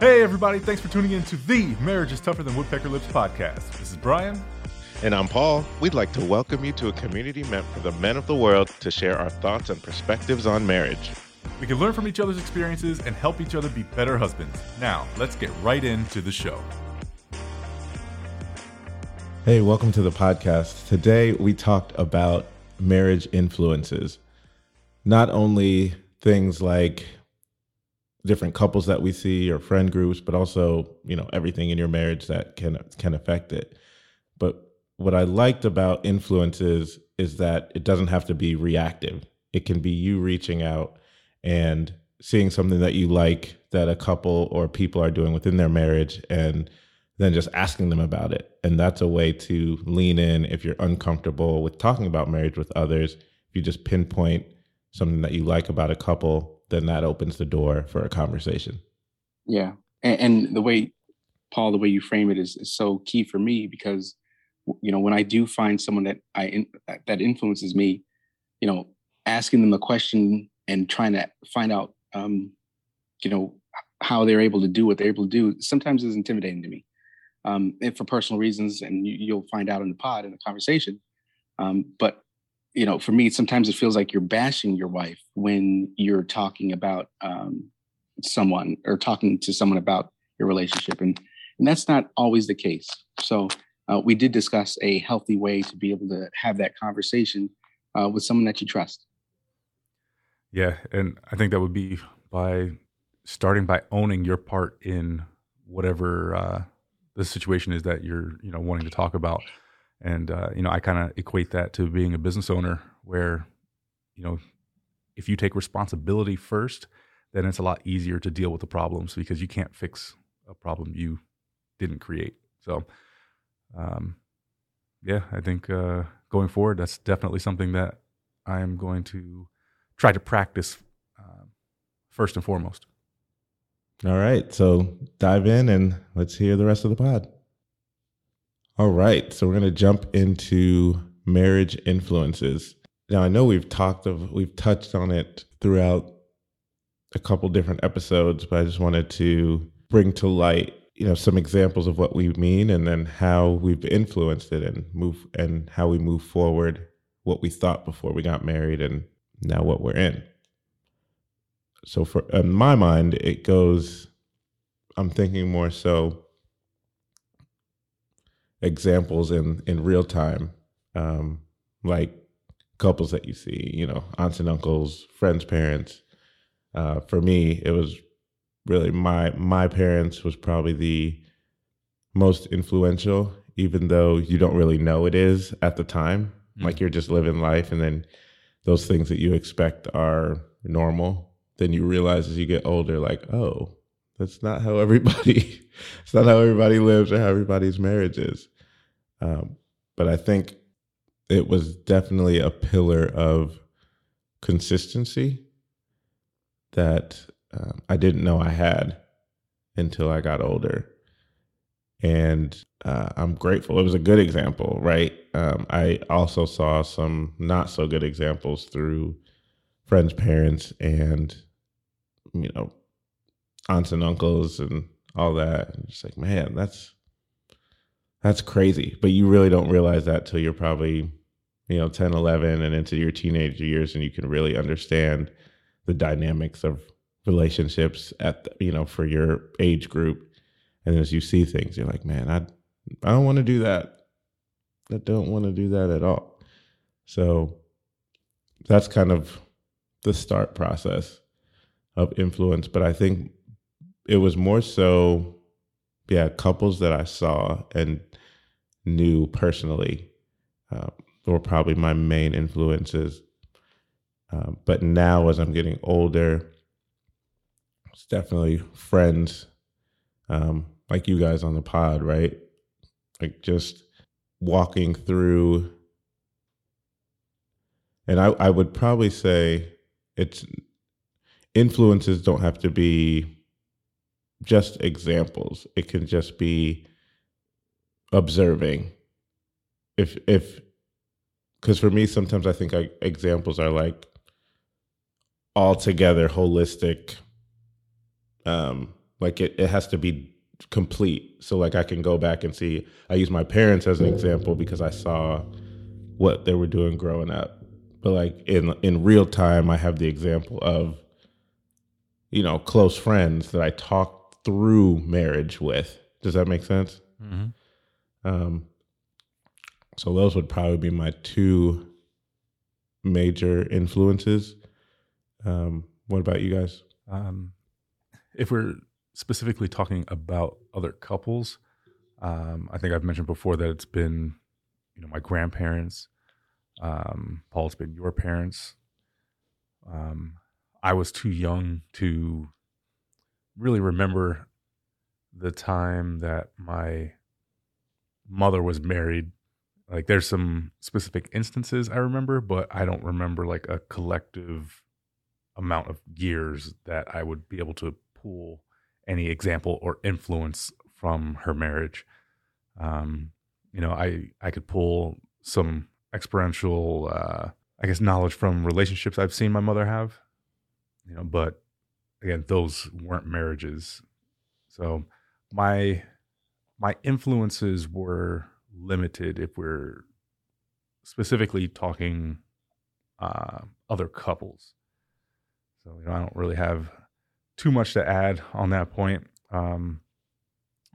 Hey, everybody, thanks for tuning in to the Marriage is Tougher Than Woodpecker Lips podcast. This is Brian. And I'm Paul. We'd like to welcome you to a community meant for the men of the world to share our thoughts and perspectives on marriage. We can learn from each other's experiences and help each other be better husbands. Now, let's get right into the show. Hey, welcome to the podcast. Today we talked about marriage influences. Not only things like different couples that we see or friend groups, but also, you know, everything in your marriage that can can affect it. But what I liked about influences is that it doesn't have to be reactive. It can be you reaching out and seeing something that you like that a couple or people are doing within their marriage and then just asking them about it. And that's a way to lean in if you're uncomfortable with talking about marriage with others. If you just pinpoint something that you like about a couple, then that opens the door for a conversation. Yeah. And, and the way, Paul, the way you frame it is, is so key for me because, you know, when I do find someone that I, that influences me, you know, asking them a question and trying to find out, um, you know, how they're able to do what they're able to do sometimes is intimidating to me um, and for personal reasons, and you, will find out in the pod in the conversation. Um, but you know, for me, sometimes it feels like you're bashing your wife when you're talking about um, someone or talking to someone about your relationship, and and that's not always the case. So uh, we did discuss a healthy way to be able to have that conversation uh, with someone that you trust. Yeah, and I think that would be by starting by owning your part in whatever uh, the situation is that you're you know wanting to talk about and uh, you know i kind of equate that to being a business owner where you know if you take responsibility first then it's a lot easier to deal with the problems because you can't fix a problem you didn't create so um, yeah i think uh, going forward that's definitely something that i'm going to try to practice uh, first and foremost all right. So dive in and let's hear the rest of the pod. All right. So we're going to jump into marriage influences. Now, I know we've talked of, we've touched on it throughout a couple different episodes, but I just wanted to bring to light, you know, some examples of what we mean and then how we've influenced it and move and how we move forward what we thought before we got married and now what we're in so for in my mind it goes i'm thinking more so examples in in real time um like couples that you see you know aunts and uncles friends parents. Uh for me it was really my my parents was probably the most influential even though you don't really know it is at the time. Mm-hmm. like you're just living life and then those things that you expect are normal. Then you realize as you get older, like, oh, that's not how everybody, it's not how everybody lives or how everybody's marriage is. Um, but I think it was definitely a pillar of consistency that um, I didn't know I had until I got older. And uh, I'm grateful. It was a good example, right? Um, I also saw some not so good examples through friends' parents and you know, aunts and uncles and all that. And just like, man, that's that's crazy. But you really don't realize that till you're probably, you know, 10, 11 and into your teenage years and you can really understand the dynamics of relationships at the, you know, for your age group. And as you see things, you're like, man, I I don't want to do that. I don't want to do that at all. So that's kind of the start process of influence, but I think it was more so, yeah, couples that I saw and knew personally uh, were probably my main influences. Uh, but now, as I'm getting older, it's definitely friends um, like you guys on the pod, right? Like just walking through. And I, I would probably say it's influences don't have to be just examples. It can just be observing. If if because for me sometimes I think I, examples are like altogether holistic um like it, it has to be complete. So like I can go back and see. I use my parents as an example because I saw what they were doing growing up. But like in in real time, I have the example of you know close friends that I talked through marriage with. Does that make sense? Mm-hmm. Um, so those would probably be my two major influences. Um, what about you guys? Um, if we're specifically talking about other couples, um, I think I've mentioned before that it's been, you know, my grandparents. Um, Paul, it's been your parents. Um, I was too young to really remember the time that my mother was married. Like, there's some specific instances I remember, but I don't remember like a collective amount of years that I would be able to pull any example or influence from her marriage. Um, you know, I I could pull some experiential, uh, I guess, knowledge from relationships I've seen my mother have. You know, but again, those weren't marriages. So my my influences were limited if we're specifically talking uh, other couples. So you know, I don't really have too much to add on that point. Um,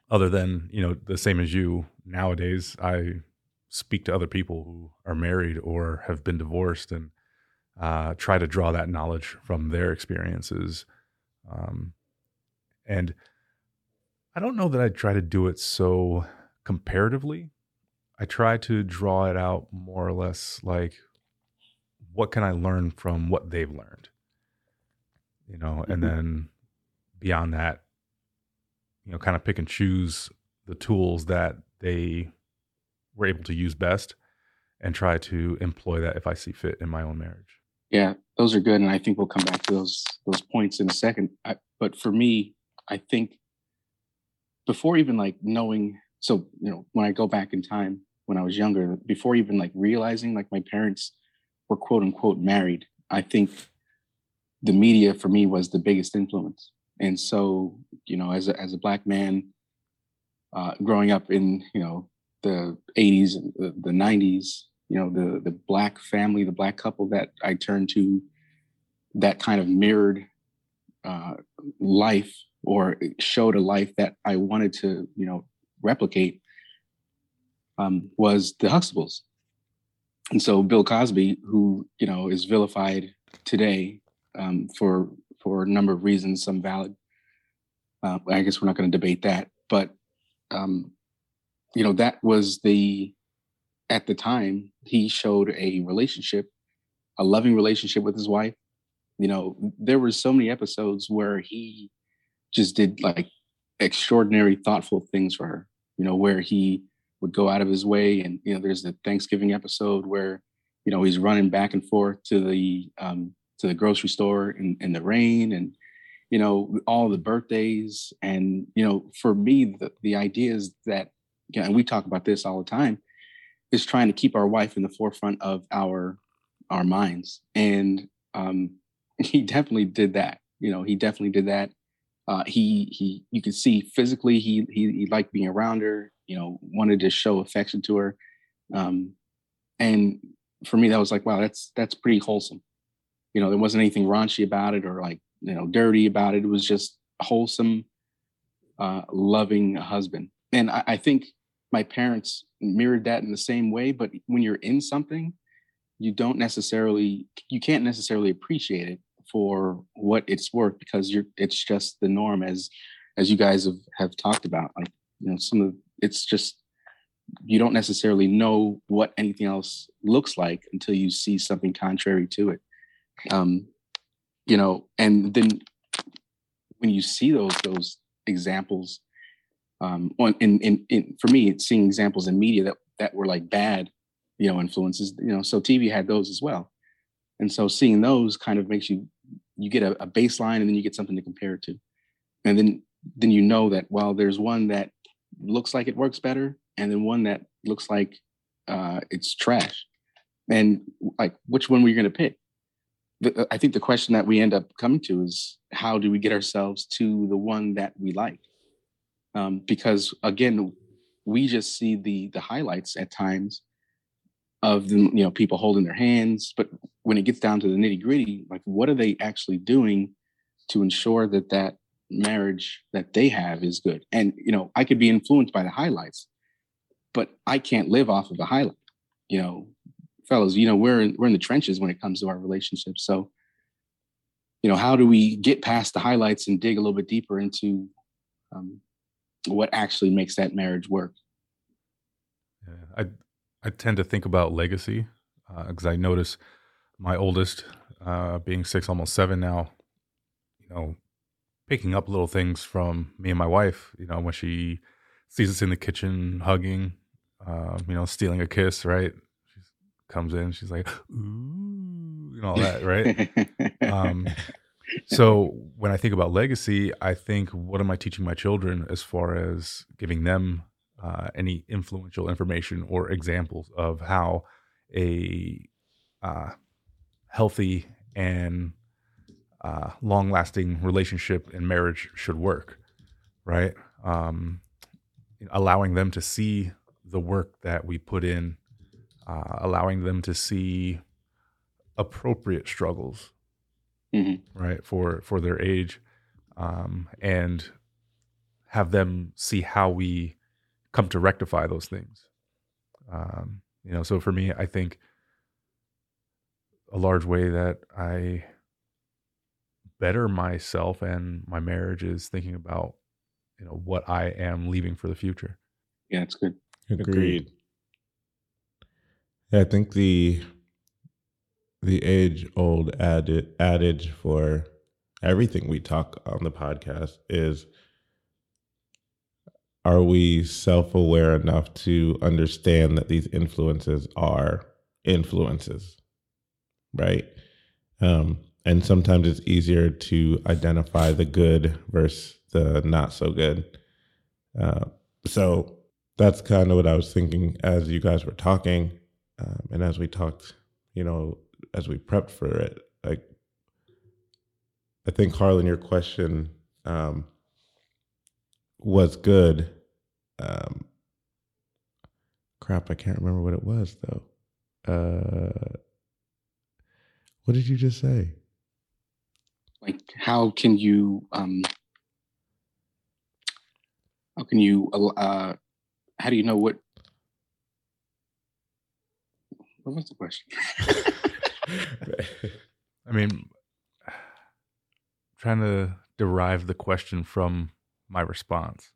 other than you know the same as you nowadays, I speak to other people who are married or have been divorced and uh, try to draw that knowledge from their experiences. Um, and I don't know that I try to do it so comparatively. I try to draw it out more or less like what can I learn from what they've learned? you know, and mm-hmm. then beyond that, you know, kind of pick and choose the tools that they were able to use best and try to employ that if I see fit in my own marriage. Yeah, those are good, and I think we'll come back to those those points in a second. I, but for me, I think before even like knowing, so you know, when I go back in time when I was younger, before even like realizing like my parents were quote unquote married, I think the media for me was the biggest influence. And so, you know, as a, as a black man, uh, growing up in, you know, the 80s, the, the 90s, you know, the, the black family, the black couple that I turned to that kind of mirrored uh, life or showed a life that I wanted to, you know, replicate um, was the Huxtables. And so Bill Cosby, who, you know, is vilified today um, for for a number of reasons, some valid. Uh, I guess we're not going to debate that, but um, you know that was the at the time he showed a relationship, a loving relationship with his wife. You know, there were so many episodes where he just did like extraordinary, thoughtful things for her. You know, where he would go out of his way, and you know, there's the Thanksgiving episode where you know he's running back and forth to the um, to the grocery store in, in the rain and you know all the birthdays and you know for me the, the idea is that know, and we talk about this all the time is trying to keep our wife in the forefront of our our minds. And um he definitely did that you know he definitely did that. Uh he he you can see physically he he, he liked being around her you know wanted to show affection to her. Um and for me that was like wow that's that's pretty wholesome. You know there wasn't anything raunchy about it or like you know dirty about it. It was just wholesome uh loving husband. And I, I think my parents mirrored that in the same way but when you're in something you don't necessarily you can't necessarily appreciate it for what it's worth because you're it's just the norm as as you guys have have talked about. Like you know some of it's just you don't necessarily know what anything else looks like until you see something contrary to it. Um, you know, and then when you see those those examples, um, on in, in in for me, it's seeing examples in media that that were like bad, you know, influences. You know, so TV had those as well, and so seeing those kind of makes you you get a, a baseline, and then you get something to compare it to, and then then you know that well, there's one that looks like it works better, and then one that looks like uh, it's trash, and like which one were you going to pick? the, I think the question that we end up coming to is how do we get ourselves to the one that we like? Um, because again, we just see the the highlights at times of the you know people holding their hands, but when it gets down to the nitty gritty, like what are they actually doing to ensure that that marriage that they have is good? And you know, I could be influenced by the highlights, but I can't live off of the highlight. You know, fellows, you know, we're in, we're in the trenches when it comes to our relationships. So, you know, how do we get past the highlights and dig a little bit deeper into um, what actually makes that marriage work? Yeah, I I tend to think about legacy because uh, I notice my oldest, uh, being six, almost seven now, you know, picking up little things from me and my wife. You know, when she sees us in the kitchen hugging, uh, you know, stealing a kiss, right? She comes in. She's like, ooh, and all that, right? um, so when I think about legacy, I think, what am I teaching my children as far as giving them uh, any influential information or examples of how a uh, healthy and uh, long-lasting relationship and marriage should work, right? Um, allowing them to see the work that we put in uh, allowing them to see appropriate struggles, mm-hmm. right, for for their age, um, and have them see how we come to rectify those things. Um, you know, so for me, I think a large way that I better myself and my marriage is thinking about, you know, what I am leaving for the future. Yeah, it's good. Agreed. Agreed. Yeah, I think the the age old adage for everything we talk on the podcast is are we self aware enough to understand that these influences are influences, right? Um, and sometimes it's easier to identify the good versus the not so good. Uh, so that's kind of what I was thinking as you guys were talking. Um, and as we talked, you know, as we prepped for it, like I think Harlan, your question um, was good. Um, crap, I can't remember what it was though. Uh, what did you just say? Like, how can you um, how can you uh, how do you know what what was the question? I mean, trying to derive the question from my response.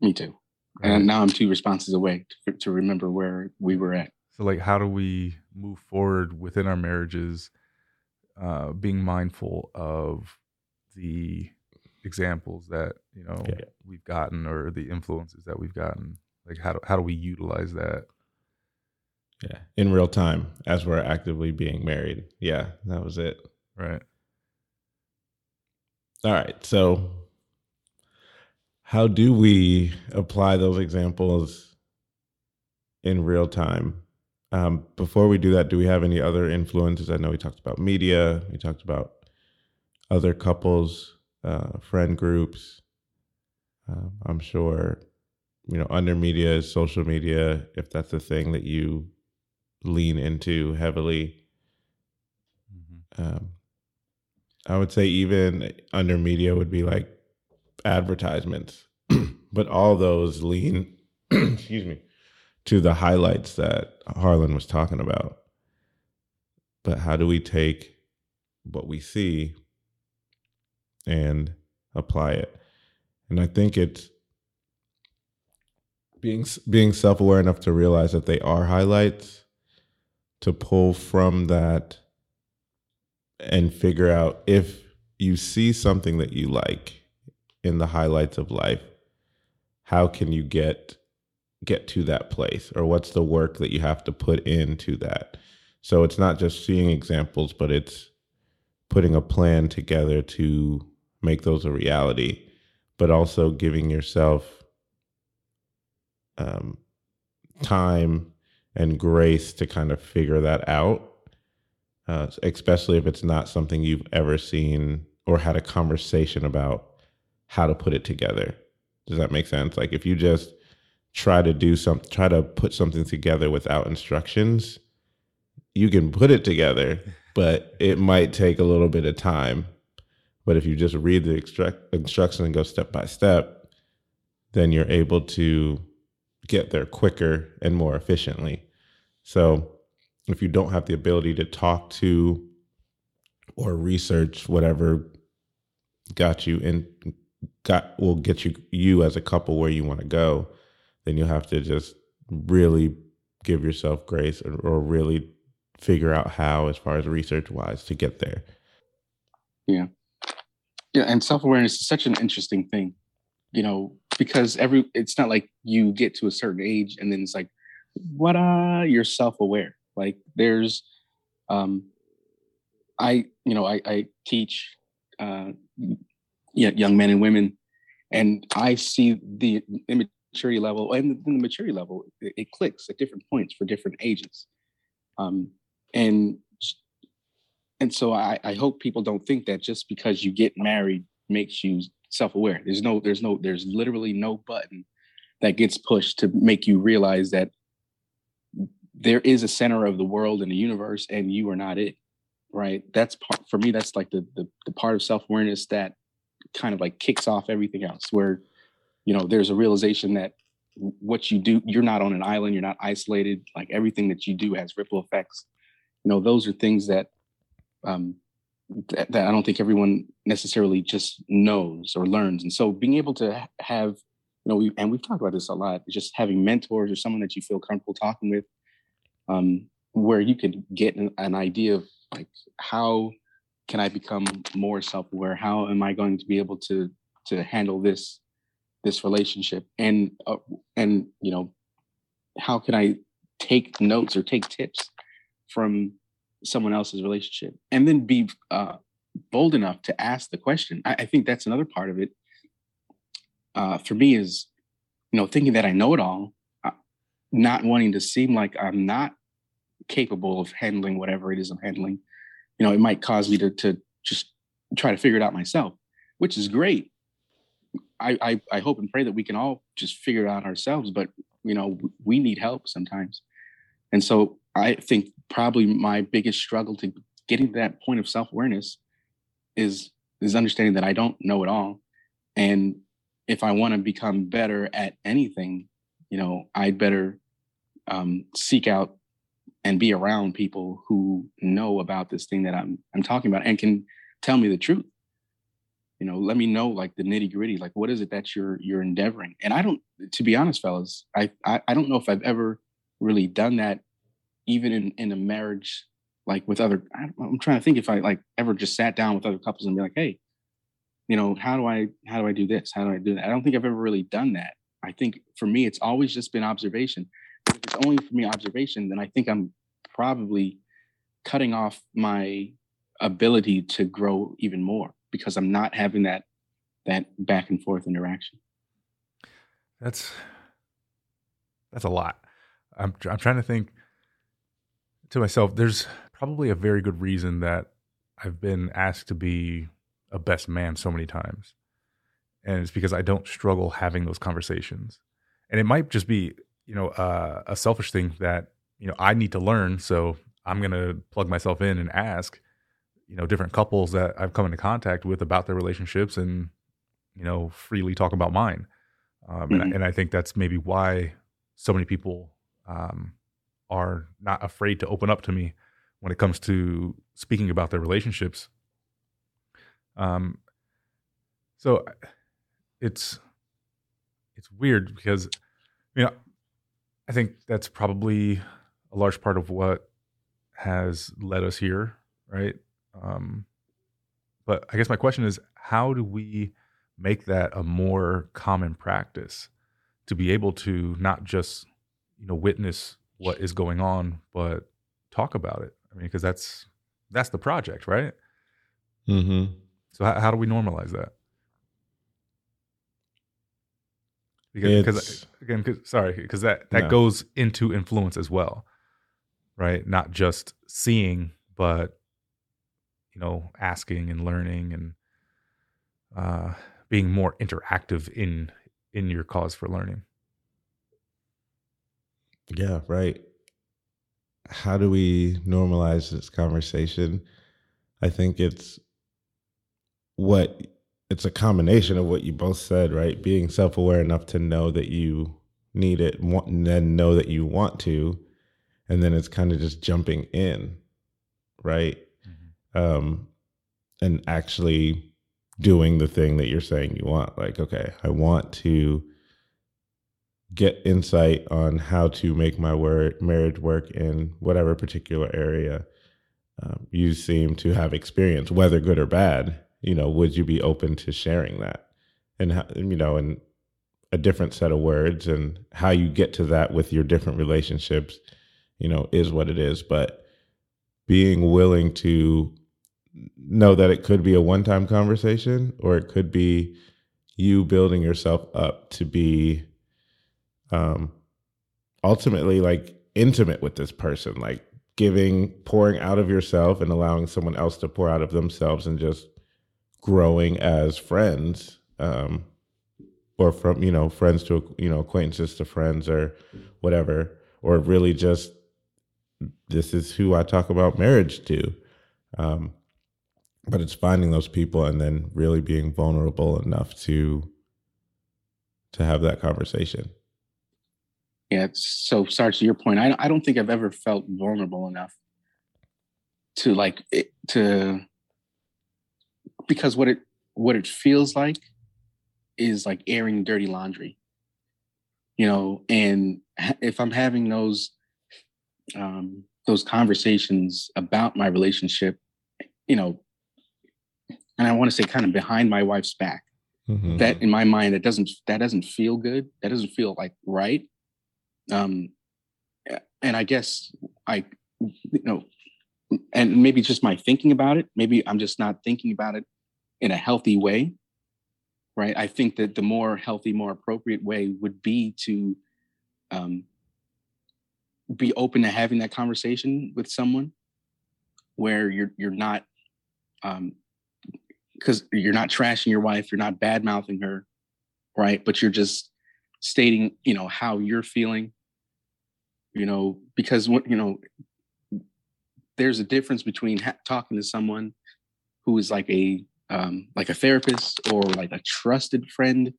Me too. And now I'm two responses away to, to remember where we were at. So, like, how do we move forward within our marriages, uh, being mindful of the examples that you know yeah. we've gotten or the influences that we've gotten? Like, how do, how do we utilize that? Yeah, in real time as we're actively being married. Yeah, that was it. Right. All right. So, how do we apply those examples in real time? Um, before we do that, do we have any other influences? I know we talked about media, we talked about other couples, uh, friend groups. Um, I'm sure, you know, under media is social media, if that's the thing that you lean into heavily. Mm-hmm. Um, I would say even under media would be like advertisements, but all those lean, excuse me, to the highlights that Harlan was talking about. But how do we take what we see and apply it? And I think it's being being self aware enough to realize that they are highlights to pull from that and figure out if you see something that you like in the highlights of life how can you get get to that place? Or what's the work that you have to put into that? So it's not just seeing examples but it's putting a plan together to make those a reality but also giving yourself um, time and grace to kind of figure that out. uh, especially if it's not something you've ever seen or had a conversation about how to put it together. Does that make sense? Like if you just try to do some, try to put something together without instructions, you can put it together, but it might take a little bit of time. But if you just read the extract, instructions and go step by step, then you're able to get there quicker and more efficiently. So if you don't have the ability to talk to or research whatever got you in got will get you you as a couple where you want to go, then you have to just really give yourself grace or, or really figure out how as far as research wise to get there. Yeah. Yeah, and self-awareness is such an interesting thing. You know, because every it's not like you get to a certain age and then it's like what uh you're self-aware. Like there's um i you know i i teach uh young men and women and i see the immaturity level and the maturity level it, it clicks at different points for different ages. Um and and so I, I hope people don't think that just because you get married makes you self-aware. There's no there's no there's literally no button that gets pushed to make you realize that there is a center of the world and the universe and you are not it right? That's part for me that's like the the, the part of self-awareness that kind of like kicks off everything else where you know there's a realization that what you do you're not on an island you're not isolated like everything that you do has ripple effects. You know those are things that um that, that i don't think everyone necessarily just knows or learns and so being able to have you know we and we've talked about this a lot just having mentors or someone that you feel comfortable talking with um, where you could get an, an idea of like how can I become more self-aware? How am I going to be able to to handle this this relationship? And uh, and you know, how can I take notes or take tips from someone else's relationship, and then be uh, bold enough to ask the question? I, I think that's another part of it. Uh, for me, is you know thinking that I know it all, not wanting to seem like I'm not capable of handling whatever it is I'm handling, you know, it might cause me to to just try to figure it out myself, which is great. I, I, I hope and pray that we can all just figure it out ourselves, but you know, we need help sometimes. And so I think probably my biggest struggle to getting to that point of self-awareness is is understanding that I don't know it all. And if I want to become better at anything, you know, I'd better um, seek out and be around people who know about this thing that I'm I'm talking about and can tell me the truth. You know, let me know like the nitty gritty, like what is it that you're you're endeavoring. And I don't, to be honest, fellas, I I, I don't know if I've ever really done that, even in in a marriage, like with other. I'm trying to think if I like ever just sat down with other couples and be like, hey, you know, how do I how do I do this? How do I do that? I don't think I've ever really done that. I think for me, it's always just been observation if it's only for me observation, then I think I'm probably cutting off my ability to grow even more because I'm not having that that back and forth interaction. That's that's a lot. I'm I'm trying to think to myself. There's probably a very good reason that I've been asked to be a best man so many times, and it's because I don't struggle having those conversations. And it might just be you know uh, a selfish thing that you know I need to learn. So I'm gonna plug myself in and ask you know different couples that I've come into contact with about their relationships and you know freely talk about mine. Um, mm-hmm. and, and I think that's maybe why so many people um, are not afraid to open up to me when it comes to speaking about their relationships. Um, so it's it's weird because you know I think that's probably a large part of what has led us here, right? Um, but I guess my question is, how do we make that a more common practice to be able to not just you know witness what is going on, but talk about it? I mean, because that's that's the project, right? Mm-hmm. So how, how do we normalize that? Because because again cause, sorry because that that no. goes into influence as well right not just seeing but you know, asking and learning and uh, being more interactive in in your cause for learning. Yeah, right. How do we normalize this conversation? I think it's what it's a combination of what you both said, right? Being self aware enough to know that you need it, and then know that you want to, and then it's kind of just jumping in, right? Mm-hmm. Um, and actually doing the thing that you're saying you want. Like, okay, I want to get insight on how to make my word, marriage work in whatever particular area um, you seem to have experience, whether good or bad. You know, would you be open to sharing that? And how, you know, and a different set of words and how you get to that with your different relationships, you know, is what it is. But being willing to know that it could be a one time conversation or it could be you building yourself up to be um ultimately like intimate with this person like giving pouring out of yourself and allowing someone else to pour out of themselves and just growing as friends um or from you know friends to you know acquaintances to friends or whatever or really just this is who I talk about marriage to. Um but it's finding those people and then really being vulnerable enough to to have that conversation. Yeah so sarge to your point I, I don't think i've ever felt vulnerable enough to like to because what it what it feels like is like airing dirty laundry you know and if i'm having those um those conversations about my relationship you know and I want to say kind of behind my wife's back. Mm-hmm. That in my mind, that doesn't that doesn't feel good. That doesn't feel like right. Um, and I guess I, you know, and maybe just my thinking about it. Maybe I'm just not thinking about it in a healthy way. Right. I think that the more healthy, more appropriate way would be to um, be open to having that conversation with someone where you're you're not um, because you're not trashing your wife, you're not bad mouthing her, right? But you're just stating, you know, how you're feeling, you know, because what, you know, there's a difference between ha- talking to someone who is like a, um, like a therapist or like a trusted friend,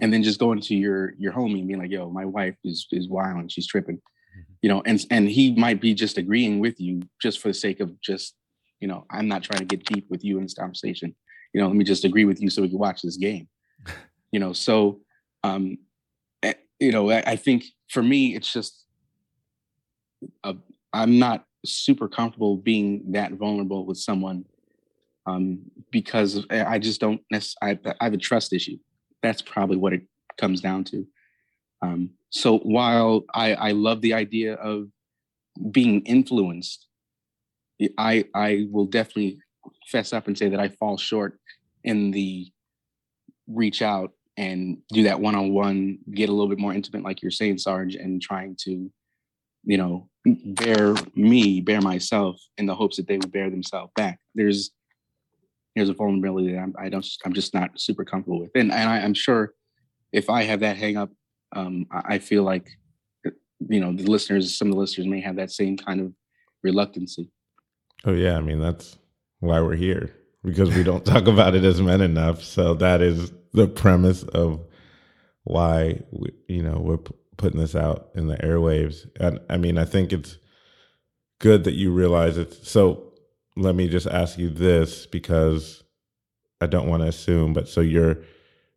and then just going to your your homie and being like, "Yo, my wife is is wild and she's tripping," mm-hmm. you know, and and he might be just agreeing with you just for the sake of just, you know, I'm not trying to get deep with you in this conversation you know, let me just agree with you so we can watch this game. you know, so um, eh, you know, I, I think for me, it's just i I'm not super comfortable being that vulnerable with someone um, because I just don't. I, I have a trust issue. That's probably what it comes down to. Um, so while I, I love the idea of being influenced, I I will definitely fess up and say that I fall short in the reach out and do that one on one, get a little bit more intimate, like you're saying, Sarge, and trying to, you know, bear me, bear myself in the hopes that they would bear themselves back. There's there's a vulnerability that I'm, I don't, I'm just not super comfortable with, and and I, am sure if I have that hang up, um, I, I feel like, you know, the listeners, some of the listeners may have that same kind of reluctancy. Oh yeah, I mean that's why we're here because we don't talk about it as men enough. So that is the premise of why we, you know we're p- putting this out in the airwaves. And I mean, I think it's good that you realize it. So let me just ask you this because I don't want to assume, but so you're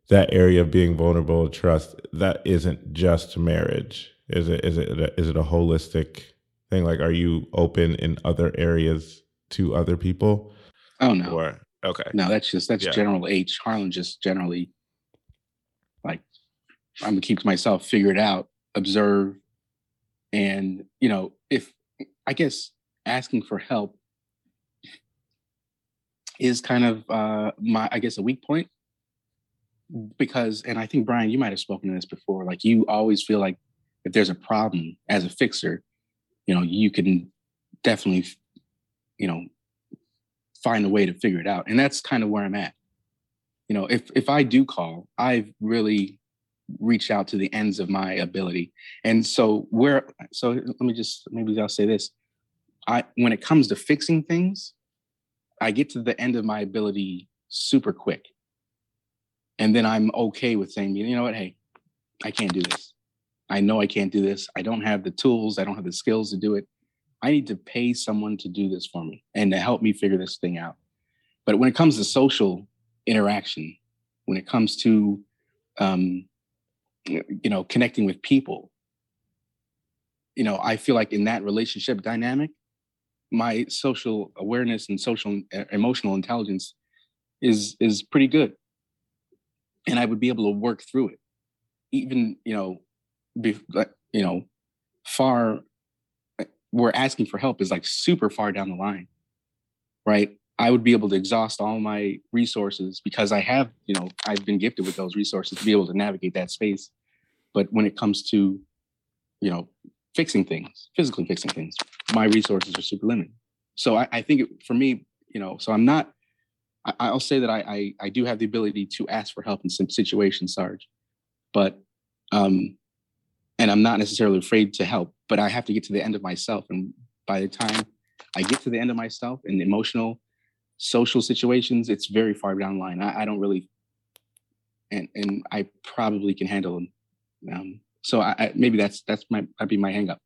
that area of being vulnerable, trust that isn't just marriage. Is it? Is it? A, is it a holistic thing? Like, are you open in other areas to other people? Oh no. Or okay. No, that's just that's yeah. general H. Harlan just generally like I'm gonna keep to myself, figure it out, observe, and you know, if I guess asking for help is kind of uh my I guess a weak point because and I think Brian, you might have spoken to this before. Like you always feel like if there's a problem as a fixer, you know, you can definitely, you know, find a way to figure it out. And that's kind of where I'm at. You know, if if I do call, I've really reached out to the ends of my ability. And so where so let me just maybe I'll say this. I when it comes to fixing things, I get to the end of my ability super quick. And then I'm okay with saying, you know what, hey, I can't do this. I know I can't do this. I don't have the tools, I don't have the skills to do it. I need to pay someone to do this for me and to help me figure this thing out. But when it comes to social interaction, when it comes to um, you know connecting with people, you know, I feel like in that relationship dynamic, my social awareness and social uh, emotional intelligence is is pretty good, and I would be able to work through it, even you know, be, like you know, far uh, where asking for help is like super far down the line, right? I would be able to exhaust all my resources because I have, you know, I've been gifted with those resources to be able to navigate that space. But when it comes to, you know, fixing things, physically fixing things, my resources are super limited. So I, I think it, for me, you know, so I'm not. I, will say that I, I, I do have the ability to ask for help in some situations, Sarge, but um, and I'm not necessarily afraid to help, but I have to get to the end of myself. And by the time I get to the end of myself in emotional, social situations, it's very far down the line. I, I don't really, and and I probably can handle them. Um, so I, I, maybe that's that's my that'd be my hangup.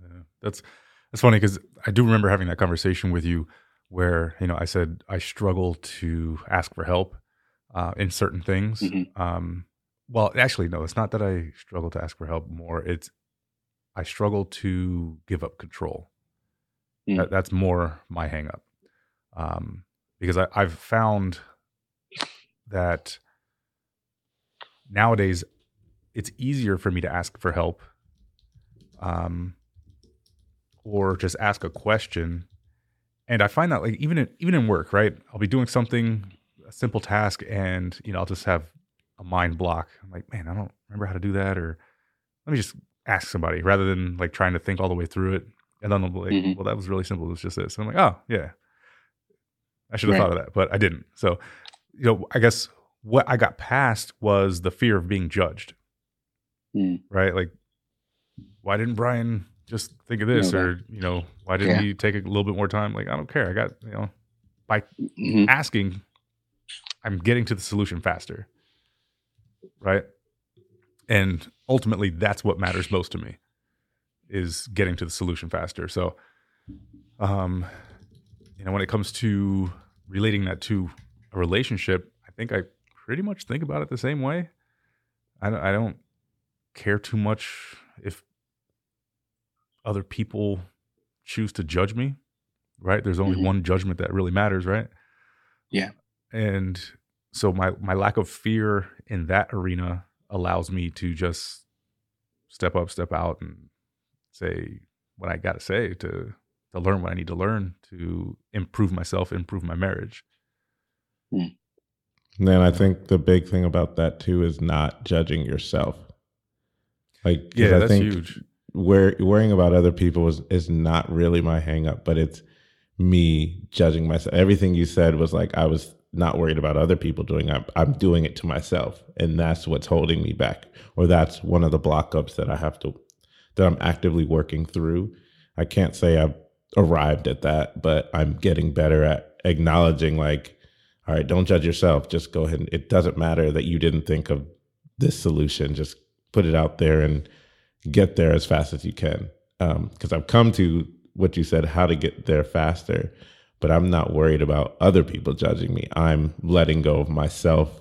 Yeah, that's that's funny because I do remember having that conversation with you where you know I said I struggle to ask for help uh, in certain things. Mm-hmm. Um, well, actually, no, it's not that I struggle to ask for help more. It's I struggle to give up control. Mm. That, that's more my hangup. Um, because I, I've found that nowadays it's easier for me to ask for help um, or just ask a question. And I find that like even in, even in work, right? I'll be doing something, a simple task, and you know, I'll just have a mind block. I'm like, man, I don't remember how to do that, or let me just ask somebody rather than like trying to think all the way through it. And then I'm like, mm-hmm. well, that was really simple. It was just this. And I'm like, oh yeah, I should have right. thought of that, but I didn't. So, you know, I guess what I got past was the fear of being judged. Mm. Right? Like, why didn't Brian just think of this, or you know, why didn't yeah. he take a little bit more time? Like, I don't care. I got you know, by mm-hmm. asking, I'm getting to the solution faster right? And ultimately, that's what matters most to me is getting to the solution faster. So, um, you know, when it comes to relating that to a relationship, I think I pretty much think about it the same way. I don't, I don't care too much if other people choose to judge me, right? There's only mm-hmm. one judgment that really matters, right? Yeah. And so my my lack of fear in that arena allows me to just step up, step out, and say what I got to say to to learn what I need to learn to improve myself, improve my marriage. Hmm. then I think the big thing about that too is not judging yourself. Like, yeah, I that's think huge. Where worrying about other people is is not really my hangup, but it's me judging myself. Everything you said was like I was not worried about other people doing I'm, I'm doing it to myself and that's what's holding me back or that's one of the block ups that i have to that i'm actively working through i can't say i've arrived at that but i'm getting better at acknowledging like all right don't judge yourself just go ahead and it doesn't matter that you didn't think of this solution just put it out there and get there as fast as you can because um, i've come to what you said how to get there faster but I'm not worried about other people judging me. I'm letting go of myself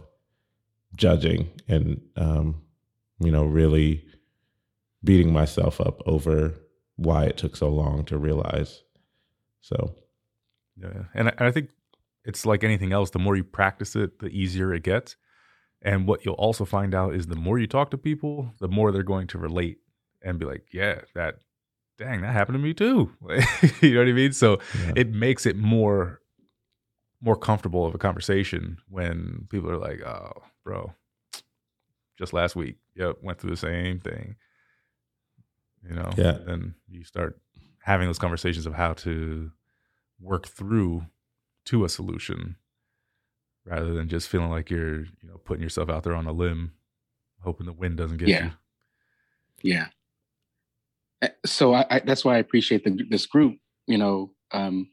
judging and, um, you know, really beating myself up over why it took so long to realize. So, yeah. And I, think it's like anything else the more you practice it, the easier it gets. And what you'll also find out is the more you talk to people, the more they're going to relate and be like, yeah, that dang, that happened to me too. you know what I mean? So yeah. it makes it more more comfortable of a conversation when people are like, "Oh, bro, just last week, yep, went through the same thing." You know, yeah. Then you start having those conversations of how to work through to a solution rather than just feeling like you're you know putting yourself out there on a limb hoping the wind doesn't get yeah. you Yeah. Uh, So I, I that's why I appreciate the, this group. You know, um,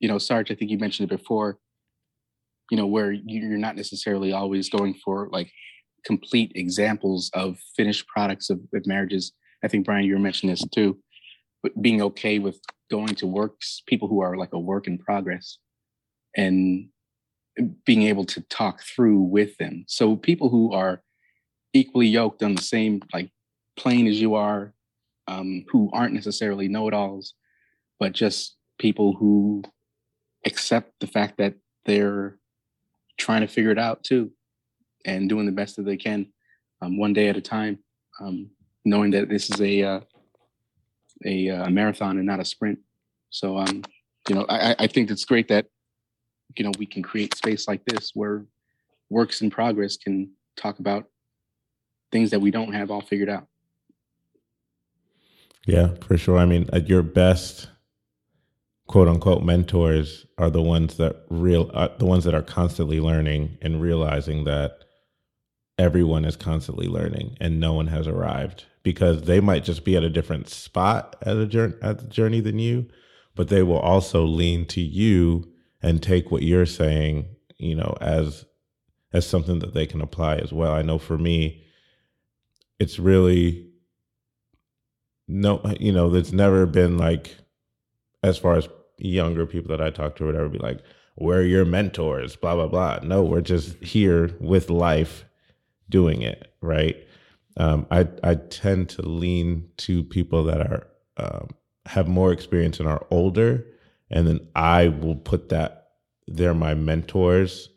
you know, Sarge. I think you mentioned it before. You know, where you- you're not necessarily always going for like complete examples of finished products of, of marriages. I think Brian, you were mentioning this too, but being okay with going to works, people who are like a work in progress, and being able to talk through with them. So people who are equally yoked on the same like plane as you are, um, who aren't necessarily know-it-alls, but just people who accept the fact that they're trying to figure it out too, and doing the best that they can, um, one day at a time, um, knowing that this is a uh, a, uh, marathon and not a sprint. So, um, you know, I, I- I think it's great that you know we can create space like this where works in progress can talk about things that we don't have all figured out. Yeah, for sure. I mean, at your best, quote unquote, mentors are the ones that real, uh, the ones that are constantly learning and realizing that everyone is constantly learning and no one has arrived because they might just be at a different spot at a journey at the journey than you, but they will also lean to you and take what you're saying, you know, as as something that they can apply as well. I know for me, it's really no, you know, there's never been like, as far as younger people that I talk to, or whatever, be like, we're your mentors, blah, blah, blah. No, we're just here with life doing it, right? Um, I, I tend to lean to people that are, um, have more experience and are older. And then I will put that, they're my mentors,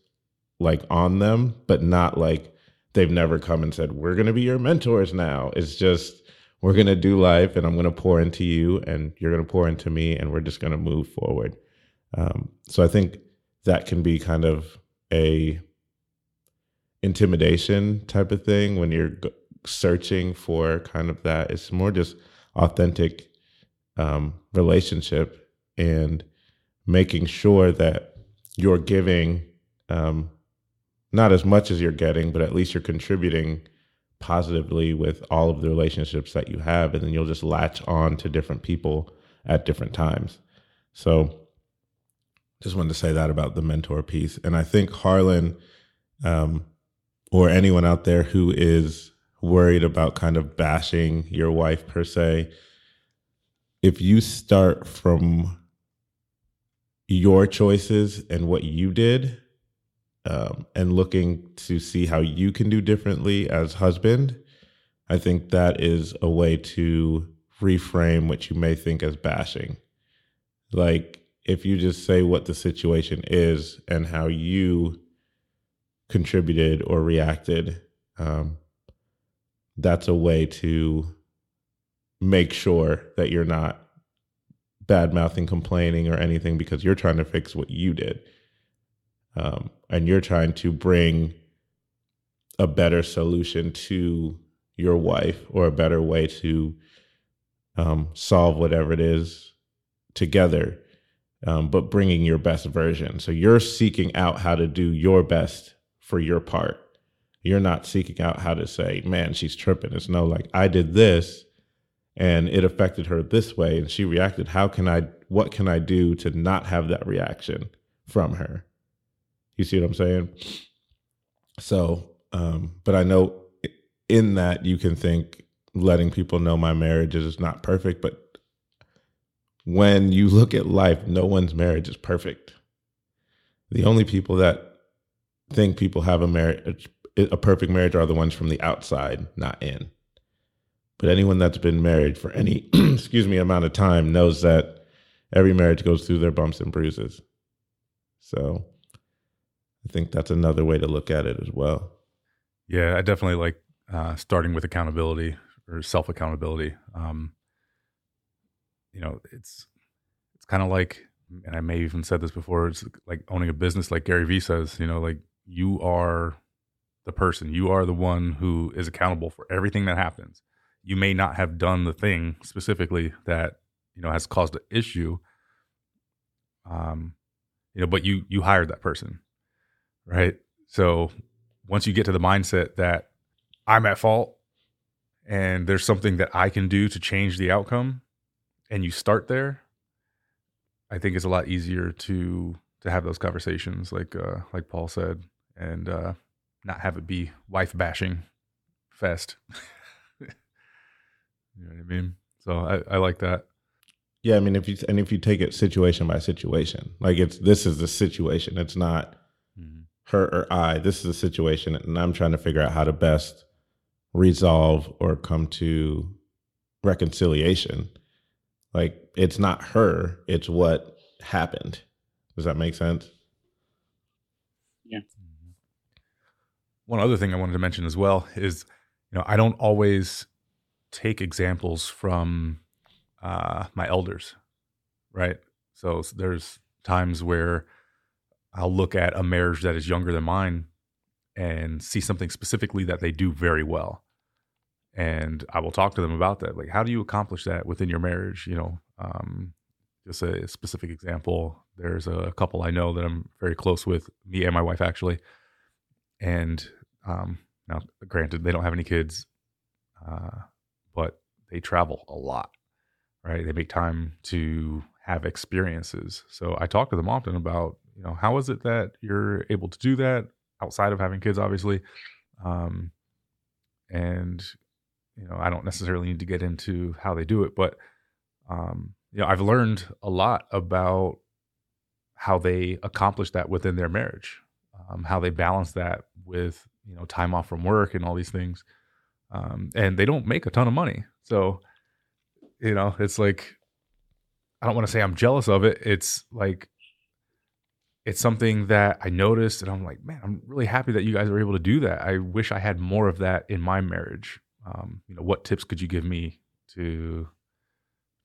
like on them, but not like they've never come and said, we're going to be your mentors now. It's just, we're going to do life and I'm going to pour into you and you're going to pour into me and we're just going to move forward. Um, so I think that can be kind of a intimidation type of thing when you're searching for kind of that. It's more just authentic um, relationship and making sure that you're giving um, not as much as you're getting, but at least you're contributing positively with all of the relationships that you have and then you'll just latch on to different people at different times. So just wanted to say that about the mentor piece. And i think harlan um, or anyone out there who is worried about kind of bashing your wife per se if you start from your choices and what you did um, and looking to see how you can do differently as husband, I think that is a way to reframe what you may think as bashing. Like if you just say what the situation is and how you contributed or reacted, um, that's a way to make sure that you're not bad mouthing, complaining, or anything because you're trying to fix what you did um, and you're trying to bring a better solution to your wife or a better way to um, solve whatever it is together, um, but bringing your best version. So you're seeking out how to do your best for your part. You're not seeking out how to say, man, she's tripping. It's no, like, I did this and it affected her this way and she reacted. How can I, what can I do to not have that reaction from her? You see what I'm saying? So, um, but I know in that you can think letting people know my marriage is not perfect, but when you look at life, no one's marriage is perfect. The only people that think people have a marriage, a perfect marriage, are the ones from the outside, not in. But anyone that's been married for any, excuse me, amount of time knows that every marriage goes through their bumps and bruises. So I think that's another way to look at it as well. Yeah, I definitely like uh, starting with accountability or self accountability. Um, you know, it's it's kind of like, and I may even said this before. It's like owning a business, like Gary Vee says. You know, like you are the person, you are the one who is accountable for everything that happens. You may not have done the thing specifically that you know has caused an issue. Um, you know, but you you hired that person, right? So once you get to the mindset that I'm at fault and there's something that I can do to change the outcome, and you start there, I think it's a lot easier to to have those conversations, like uh, like Paul said, and uh, not have it be wife bashing fest. you know what I mean? So I, I like that. Yeah, I mean, if you and if you take it situation by situation, like it's this is the situation. It's not. Her or I. This is a situation, and I'm trying to figure out how to best resolve or come to reconciliation. Like it's not her; it's what happened. Does that make sense? Yeah. Mm-hmm. One other thing I wanted to mention as well is, you know, I don't always take examples from uh, my elders, right? So there's times where I'll look at a marriage that is younger than mine and see something specifically that they do very well. And I will talk to them about that. Like, how do you accomplish that within your marriage? You know, um, just a specific example. There's a couple I know that I'm very close with, me and my wife actually. And um, now, granted, they don't have any kids, uh, but they travel a lot right? They make time to have experiences. So I talk to them often about, you know, how is it that you're able to do that outside of having kids, obviously. Um, and, you know, I don't necessarily need to get into how they do it, but, um, you know, I've learned a lot about how they accomplish that within their marriage, um, how they balance that with, you know, time off from work and all these things. Um, and they don't make a ton of money. So, you know, it's like I don't want to say I'm jealous of it. It's like it's something that I noticed and I'm like, man, I'm really happy that you guys are able to do that. I wish I had more of that in my marriage. Um, you know, what tips could you give me to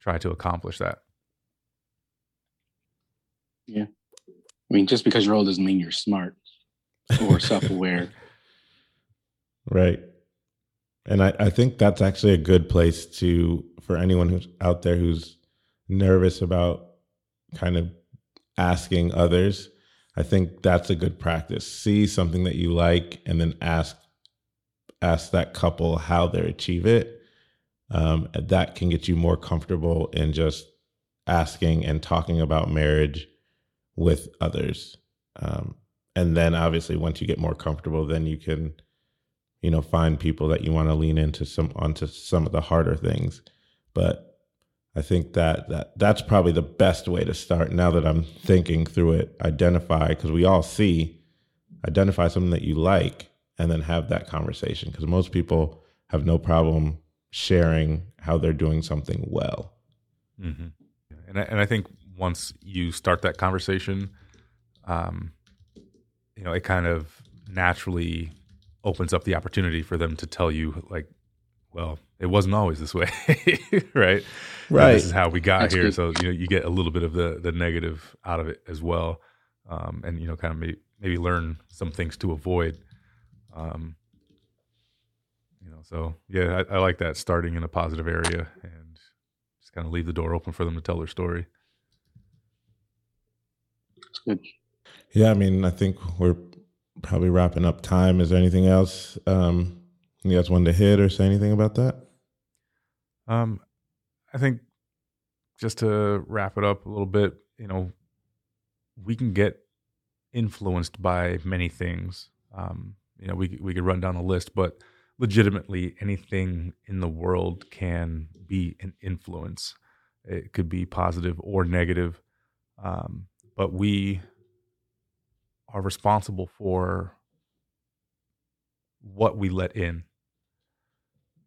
try to accomplish that? Yeah. I mean, just because you're old doesn't mean you're smart or self aware. Right. And I, I think that's actually a good place to for anyone who's out there who's nervous about kind of asking others. I think that's a good practice. See something that you like and then ask ask that couple how they achieve it. Um, that can get you more comfortable in just asking and talking about marriage with others. Um, and then obviously once you get more comfortable, then you can you know find people that you want to lean into some onto some of the harder things but i think that that that's probably the best way to start now that i'm thinking through it identify because we all see identify something that you like and then have that conversation because most people have no problem sharing how they're doing something well mm-hmm. and, I, and i think once you start that conversation um, you know it kind of naturally opens up the opportunity for them to tell you like well it wasn't always this way right right and this is how we got That's here good. so you know you get a little bit of the the negative out of it as well um, and you know kind of maybe, maybe learn some things to avoid um, you know so yeah I, I like that starting in a positive area and just kind of leave the door open for them to tell their story That's good yeah i mean i think we're probably wrapping up time. Is there anything else um, you guys wanted to hit or say anything about that? Um, I think just to wrap it up a little bit, you know, we can get influenced by many things. Um, you know, we we could run down a list, but legitimately, anything in the world can be an influence. It could be positive or negative, um, but we are responsible for what we let in.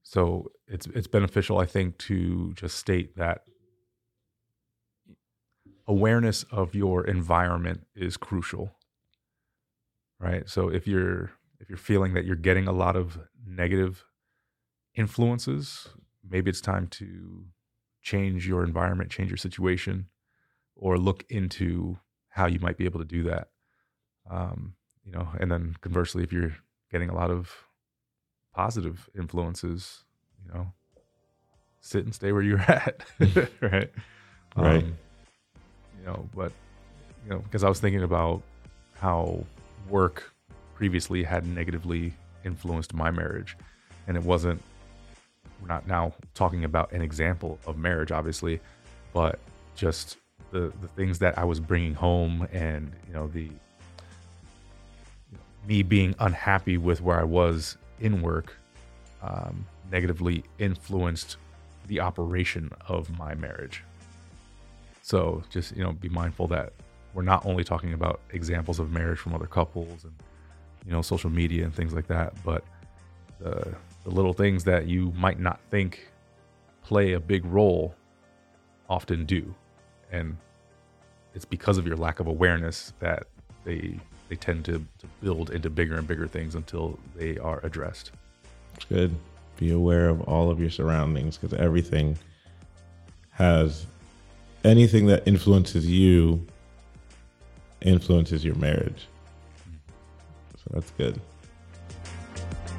So it's it's beneficial, I think, to just state that awareness of your environment is crucial. Right. So if you're if you're feeling that you're getting a lot of negative influences, maybe it's time to change your environment, change your situation, or look into how you might be able to do that. Um, you know, and then conversely, if you're getting a lot of positive influences, you know, sit and stay where you're at, right? Right. Um, you know, but you know, because I was thinking about how work previously had negatively influenced my marriage, and it wasn't. We're not now talking about an example of marriage, obviously, but just the the things that I was bringing home, and you know the me being unhappy with where I was in work um, negatively influenced the operation of my marriage. So just you know, be mindful that we're not only talking about examples of marriage from other couples and you know social media and things like that, but the the little things that you might not think play a big role often do, and it's because of your lack of awareness that they they tend to, to build into bigger and bigger things until they are addressed. It's good. Be aware of all of your surroundings because everything has anything that influences you influences your marriage. So that's good.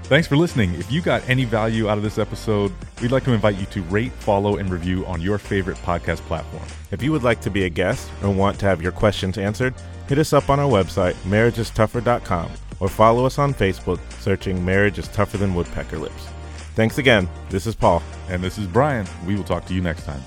Thanks for listening. If you got any value out of this episode, we'd like to invite you to rate, follow, and review on your favorite podcast platform. If you would like to be a guest or want to have your questions answered, hit us up on our website, marriageistougher.com, or follow us on Facebook searching Marriage is Tougher Than Woodpecker Lips. Thanks again. This is Paul. And this is Brian. We will talk to you next time.